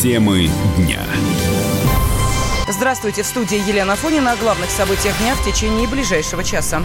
Темы дня. Здравствуйте, в студии Елена Фонина о главных событиях дня в течение ближайшего часа.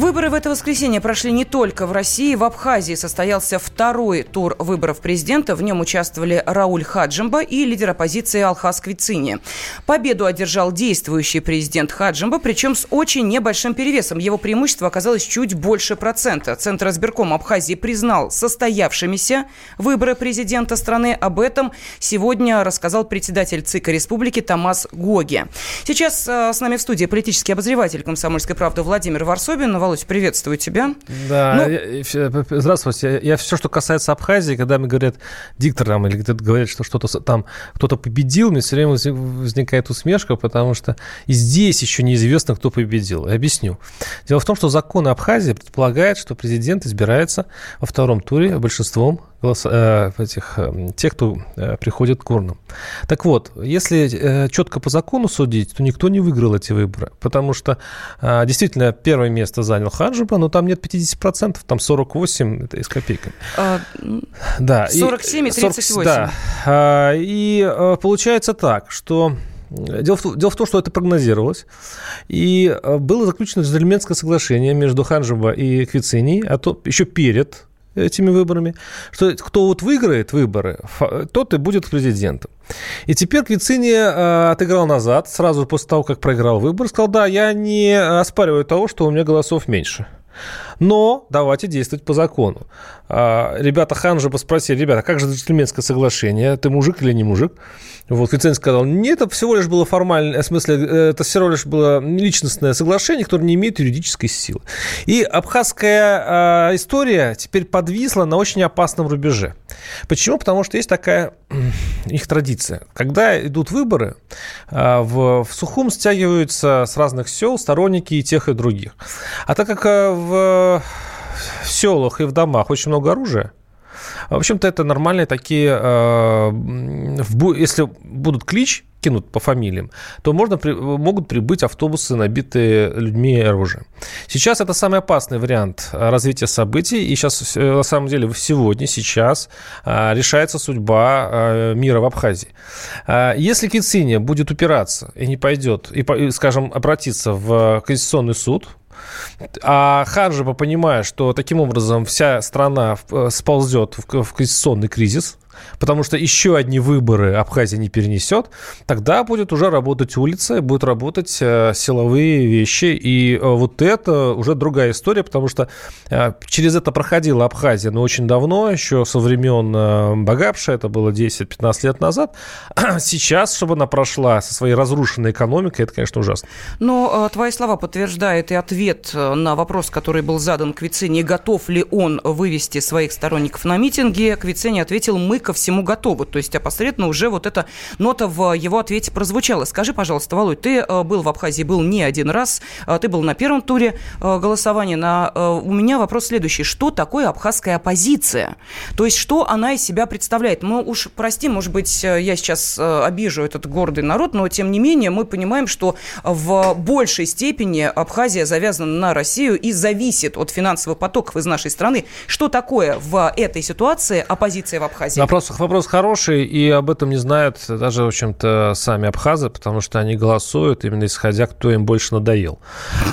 Выборы в это воскресенье прошли не только в России. В Абхазии состоялся второй тур выборов президента. В нем участвовали Рауль Хаджимба и лидер оппозиции Алхаз Квицини. Победу одержал действующий президент Хаджимба, причем с очень небольшим перевесом. Его преимущество оказалось чуть больше процента. Центр избирком Абхазии признал состоявшимися выборы президента страны. Об этом сегодня рассказал председатель ЦИКа республики Томас Гоги. Сейчас э, с нами в студии политический обозреватель «Комсомольской правды» Владимир Варсобин. Володь, приветствую тебя. Да, ну, я, здравствуйте. Я, я все, что касается Абхазии, когда мне говорят диктор там, или где-то говорят, что что-то там кто-то победил, мне все время возникает усмешка, потому что и здесь еще неизвестно, кто победил. Я объясню. Дело в том, что закон Абхазии предполагает, что президент избирается во втором туре большинством голос, э, этих, э, тех, кто э, приходит к урнам. Так вот, если э, четко по закону судить, то никто не выиграл эти выборы, потому что э, действительно первое место занял Хаджиба, но там нет 50%, там 48 это и с копейками. А, да, 47 и 38. 40, да, а, и э, получается так, что Дело в, дело в том, что это прогнозировалось. И э, было заключено джентльменское соглашение между Ханжеба и Квицини, а то еще перед этими выборами, что кто вот выиграет выборы, тот и будет президентом. И теперь Квицини э, отыграл назад, сразу после того, как проиграл выбор, сказал, да, я не оспариваю того, что у меня голосов меньше. Но давайте действовать по закону. А, ребята Ханжа спросили, ребята, как же джентльменское соглашение? Ты мужик или не мужик? Вот Виценко сказал, нет, это всего лишь было формальное, в смысле, это всего лишь было личностное соглашение, которое не имеет юридической силы. И абхазская э, история теперь подвисла на очень опасном рубеже. Почему? Потому что есть такая их традиция. Когда идут выборы, э, в, Сухум стягиваются с разных сел сторонники и тех, и других. А так как э, в в селах и в домах очень много оружия, в общем-то, это нормальные такие, э, если будут клич кинут по фамилиям, то можно, могут прибыть автобусы, набитые людьми и оружием. Сейчас это самый опасный вариант развития событий, и сейчас, э, на самом деле, сегодня, сейчас э, решается судьба мира в Абхазии. Если Кициния будет упираться и не пойдет, и, скажем, обратиться в Конституционный суд, а Хаджиба, понимая, что таким образом вся страна э, сползет в конституционный кризис, потому что еще одни выборы Абхазия не перенесет, тогда будет уже работать улица, будут работать э, силовые вещи. И э, вот это уже другая история, потому что э, через это проходила Абхазия, но очень давно, еще со времен Багапша, это было 10-15 лет назад. Сейчас, чтобы она прошла со своей разрушенной экономикой, это, конечно, ужасно. Но твои слова подтверждают и ответ на вопрос, который был задан Квицини, готов ли он вывести своих сторонников на митинги. Квицини ответил, мы ко всему готовы. То есть опосредованно уже вот эта нота в его ответе прозвучала. Скажи, пожалуйста, Володь, ты э, был в Абхазии, был не один раз, э, ты был на первом туре э, голосования. На, у меня вопрос следующий. Что такое абхазская оппозиция? То есть что она из себя представляет? Мы уж, прости, может быть, я сейчас обижу этот гордый народ, но тем не менее мы понимаем, что в большей степени Абхазия завязана на Россию и зависит от финансовых потоков из нашей страны. Что такое в этой ситуации оппозиция в Абхазии? Вопрос Вопрос, вопрос хороший, и об этом не знают даже, в общем-то, сами абхазы, потому что они голосуют именно исходя, кто им больше надоел.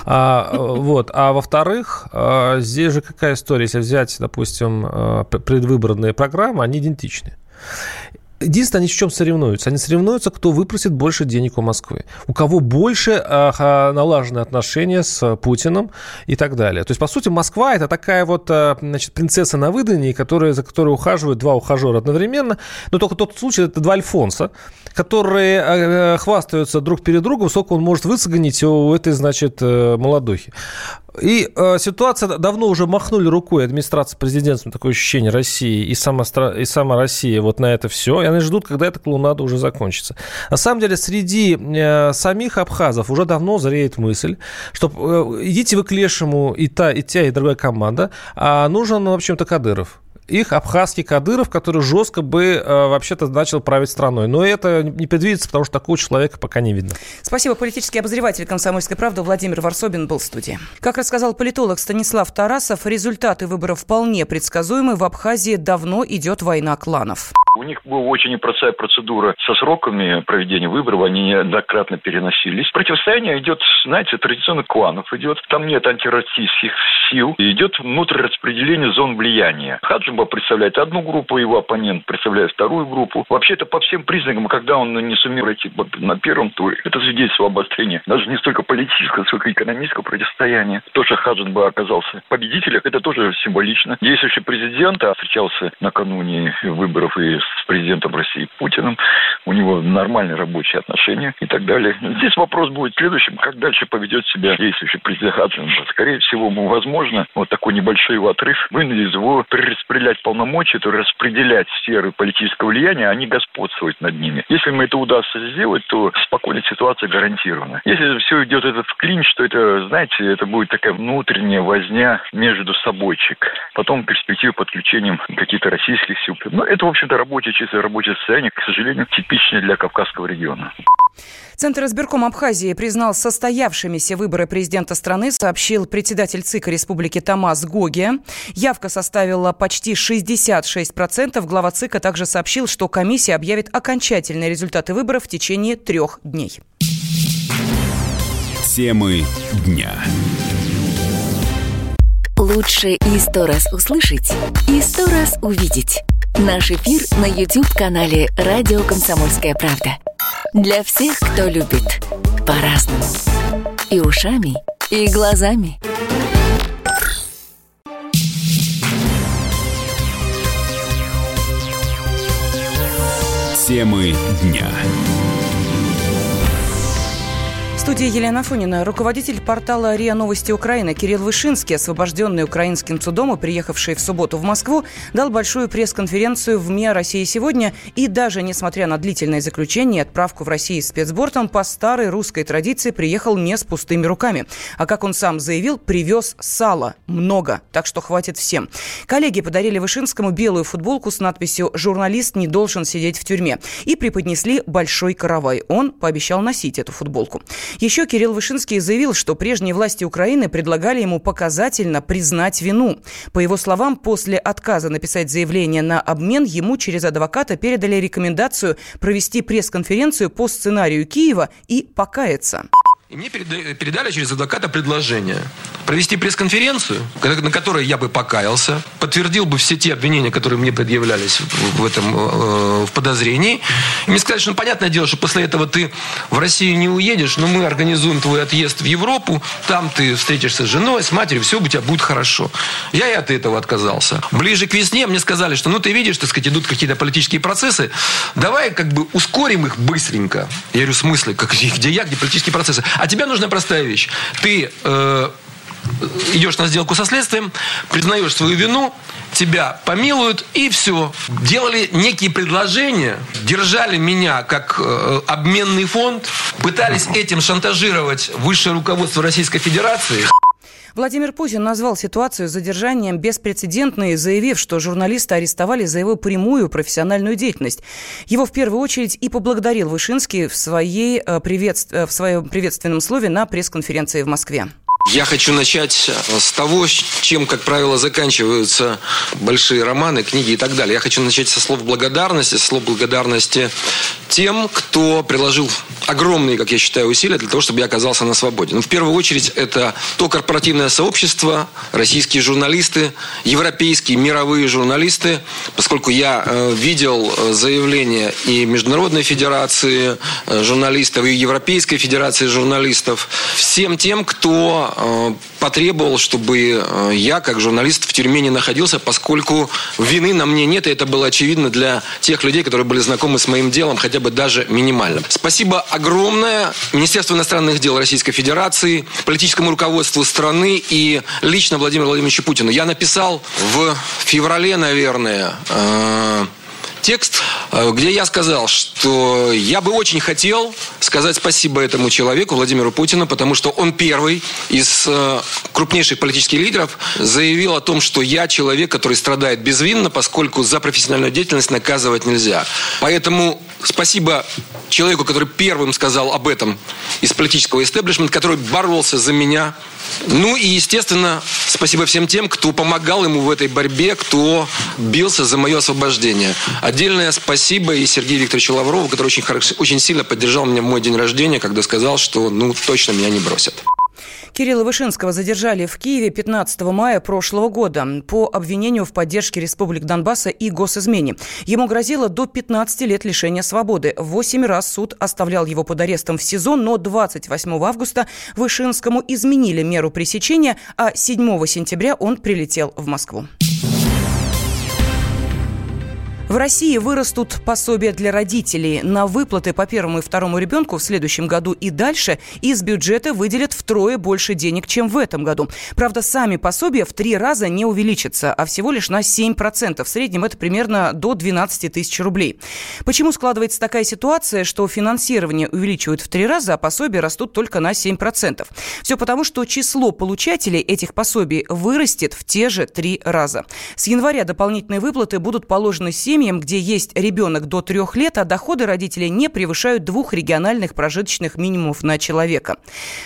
А, вот. а во-вторых, а, здесь же какая история? Если взять, допустим, а, предвыборные программы, они идентичны. Единственное, они в чем соревнуются? Они соревнуются, кто выпросит больше денег у Москвы. У кого больше а, налажены отношения с Путиным и так далее. То есть, по сути, Москва – это такая вот а, значит, принцесса на выдании, которая, за которой ухаживают два ухажера одновременно. Но только тот случай – это два Альфонса, которые а, хвастаются друг перед другом, сколько он может высогонить у этой, значит, э, молодухи. И э, ситуация давно уже махнули рукой администрация президента, такое ощущение России и сама, и сама Россия вот на это все. И они ждут, когда эта клоунада уже закончится. На самом деле, среди э, самих абхазов уже давно зреет мысль, что э, идите вы к лешему и та, и та, и другая команда, а нужен, в общем-то, Кадыров. Их абхазский Кадыров, который жестко бы э, вообще-то начал править страной. Но это не предвидится, потому что такого человека пока не видно. Спасибо. Политический обозреватель «Комсомольской правды» Владимир Варсобин был в студии. Как рассказал политолог Станислав Тарасов, результаты выборов вполне предсказуемы. В Абхазии давно идет война кланов. У них была очень непростая процедура со сроками проведения выборов, они неоднократно переносились. Противостояние идет, знаете, традиционно кланов идет. Там нет антироссийских сил. Идет внутрираспределение зон влияния. Хаджиба представляет одну группу, его оппонент представляет вторую группу. Вообще-то по всем признакам, когда он не сумел пройти на первом туре, это свидетельство обострения даже не столько политического, сколько экономического противостояния. То, что Хаджиба оказался победителем, это тоже символично. Действующий президент встречался накануне выборов и с президентом России Путиным, у него нормальные рабочие отношения и так далее. Здесь вопрос будет следующим, как дальше поведет себя действующий президент Хаджин. Скорее всего, ему возможно вот такой небольшой его отрыв вынудит его перераспределять полномочия, то распределять сферы политического влияния, а не господствовать над ними. Если ему это удастся сделать, то спокойная ситуация гарантирована. Если все идет этот клинч, то это, знаете, это будет такая внутренняя возня между собойчик. Потом перспективы подключением каких-то российских сил. Но это, в общем-то, рабочее, чистое рабочее состояние, к сожалению, типичное для Кавказского региона. Центр избирком Абхазии признал состоявшимися выборы президента страны, сообщил председатель ЦИКа Республики Тамас Гоги. Явка составила почти 66%. Глава ЦИКа также сообщил, что комиссия объявит окончательные результаты выборов в течение трех дней. Темы дня. Лучше и сто раз услышать, и сто раз увидеть. Наш эфир на YouTube-канале «Радио Комсомольская правда». Для всех, кто любит по-разному. И ушами, и глазами. Темы дня студии Елена Фонина. Руководитель портала РИА Новости Украины Кирилл Вышинский, освобожденный украинским судом и приехавший в субботу в Москву, дал большую пресс-конференцию в МИА России сегодня и даже, несмотря на длительное заключение и отправку в Россию спецбортом, по старой русской традиции приехал не с пустыми руками. А как он сам заявил, привез сало. Много. Так что хватит всем. Коллеги подарили Вышинскому белую футболку с надписью «Журналист не должен сидеть в тюрьме» и преподнесли большой каравай. Он пообещал носить эту футболку. Еще Кирилл Вышинский заявил, что прежние власти Украины предлагали ему показательно признать вину. По его словам, после отказа написать заявление на обмен, ему через адвоката передали рекомендацию провести пресс-конференцию по сценарию Киева и покаяться. И мне передали через адвоката предложение провести пресс-конференцию, на которой я бы покаялся, подтвердил бы все те обвинения, которые мне предъявлялись в этом э, в подозрении. И мне сказали, что ну, понятное дело, что после этого ты в Россию не уедешь, но мы организуем твой отъезд в Европу, там ты встретишься с женой, с матерью, все у тебя будет хорошо. Я и от этого отказался. Ближе к весне мне сказали, что ну ты видишь, так сказать, идут какие-то политические процессы, давай как бы ускорим их быстренько. Я говорю, в смысле, как, где я, где политические процессы? А тебе нужна простая вещь. Ты э, идешь на сделку со следствием, признаешь свою вину, тебя помилуют, и все. Делали некие предложения, держали меня как э, обменный фонд, пытались этим шантажировать высшее руководство Российской Федерации. Владимир Путин назвал ситуацию задержанием беспрецедентной, заявив, что журналиста арестовали за его прямую профессиональную деятельность. Его в первую очередь и поблагодарил Вышинский в, своей, э, приветств... Э, в своем приветственном слове на пресс-конференции в Москве. Я хочу начать э, с того, чем, как правило, заканчиваются большие романы, книги и так далее. Я хочу начать со слов благодарности, со слов благодарности тем, кто приложил огромные, как я считаю, усилия для того, чтобы я оказался на свободе. Ну, в первую очередь, это то корпоративное сообщество, российские журналисты, европейские, мировые журналисты, поскольку я э, видел э, заявления и Международной Федерации э, журналистов, и Европейской Федерации журналистов, всем тем, кто потребовал, чтобы э, я, как журналист, в тюрьме не находился, поскольку вины на мне нет, и это было очевидно для тех людей, которые были знакомы с моим делом, хотя бы даже минимально. Спасибо огромное Министерству иностранных дел Российской Федерации, политическому руководству страны и лично Владимиру Владимировичу Путину. Я написал в феврале, наверное, э текст, э, где я сказал, что я бы очень хотел сказать спасибо этому человеку, Владимиру Путину, потому что он первый из э, крупнейших политических лидеров заявил о том, что я человек, который страдает безвинно, поскольку за профессиональную деятельность наказывать нельзя. Поэтому спасибо человеку, который первым сказал об этом из политического истеблишмента, который боролся за меня. Ну и, естественно, спасибо всем тем, кто помогал ему в этой борьбе, кто бился за мое освобождение. Отдельное спасибо и Сергею Викторовичу Лаврову, который очень, хорошо, очень сильно поддержал меня в мой день рождения, когда сказал, что ну точно меня не бросят. Кирилла Вышинского задержали в Киеве 15 мая прошлого года по обвинению в поддержке республик Донбасса и госизмене. Ему грозило до 15 лет лишения свободы. Восемь раз суд оставлял его под арестом в СИЗО, но 28 августа Вышинскому изменили меру пресечения, а 7 сентября он прилетел в Москву. В России вырастут пособия для родителей. На выплаты по первому и второму ребенку в следующем году и дальше из бюджета выделят втрое больше денег, чем в этом году. Правда, сами пособия в три раза не увеличатся, а всего лишь на 7%. В среднем это примерно до 12 тысяч рублей. Почему складывается такая ситуация, что финансирование увеличивают в три раза, а пособия растут только на 7%? Все потому, что число получателей этих пособий вырастет в те же три раза. С января дополнительные выплаты будут положены 7 семьям, где есть ребенок до трех лет, а доходы родителей не превышают двух региональных прожиточных минимумов на человека.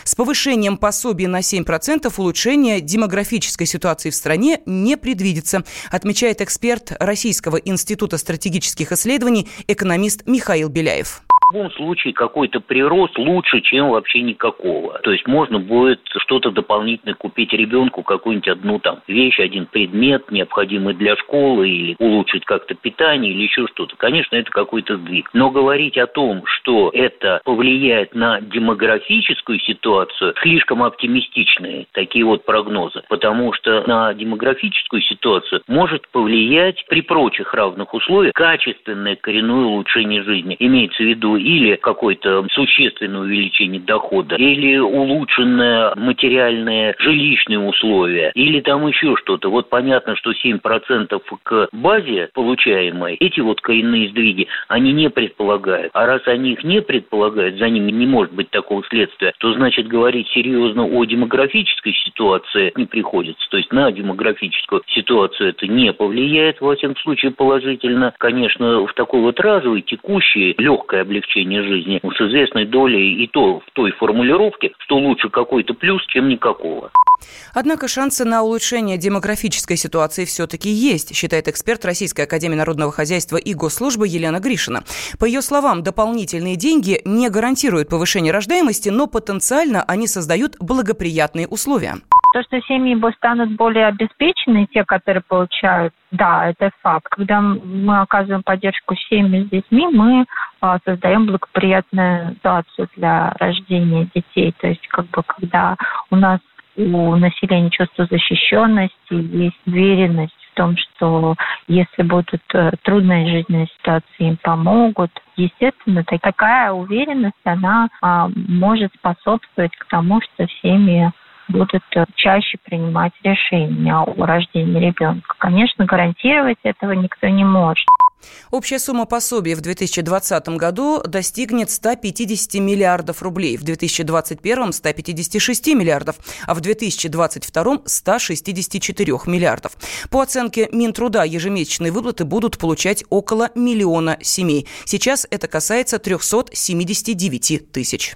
С повышением пособий на 7% улучшение демографической ситуации в стране не предвидится, отмечает эксперт Российского института стратегических исследований, экономист Михаил Беляев любом случае какой-то прирост лучше, чем вообще никакого. То есть можно будет что-то дополнительное купить ребенку, какую-нибудь одну там вещь, один предмет, необходимый для школы, или улучшить как-то питание, или еще что-то. Конечно, это какой-то сдвиг. Но говорить о том, что это повлияет на демографическую ситуацию, слишком оптимистичные такие вот прогнозы. Потому что на демографическую ситуацию может повлиять при прочих равных условиях качественное коренное улучшение жизни. Имеется в виду или какое-то существенное увеличение дохода, или улучшенное материальные жилищные условия, или там еще что-то. Вот понятно, что 7% к базе получаемой, эти вот коренные сдвиги, они не предполагают. А раз они их не предполагают, за ними не может быть такого следствия, то значит говорить серьезно о демографической ситуации не приходится. То есть на демографическую ситуацию это не повлияет, во всяком случае, положительно. Конечно, в такой вот разовой, текущей, легкое облегчение жизни с известной долей и то в той формулировке, что лучше какой-то плюс, чем никакого. Однако шансы на улучшение демографической ситуации все-таки есть, считает эксперт Российской Академии Народного Хозяйства и Госслужбы Елена Гришина. По ее словам, дополнительные деньги не гарантируют повышение рождаемости, но потенциально они создают благоприятные условия. То, что семьи станут более обеспечены, те, которые получают, да, это факт. Когда мы оказываем поддержку семьям с детьми, мы а, создаем благоприятную ситуацию для рождения детей. То есть, как бы, когда у нас у населения чувство защищенности, есть уверенность в том, что если будут э, трудные жизненные ситуации, им помогут. Естественно, такая уверенность, она а, может способствовать к тому, что семьи будут э, чаще принимать решения о рождении ребенка. Конечно, гарантировать этого никто не может. Общая сумма пособий в 2020 году достигнет 150 миллиардов рублей, в 2021 – 156 миллиардов, а в 2022 – 164 миллиардов. По оценке Минтруда, ежемесячные выплаты будут получать около миллиона семей. Сейчас это касается 379 тысяч.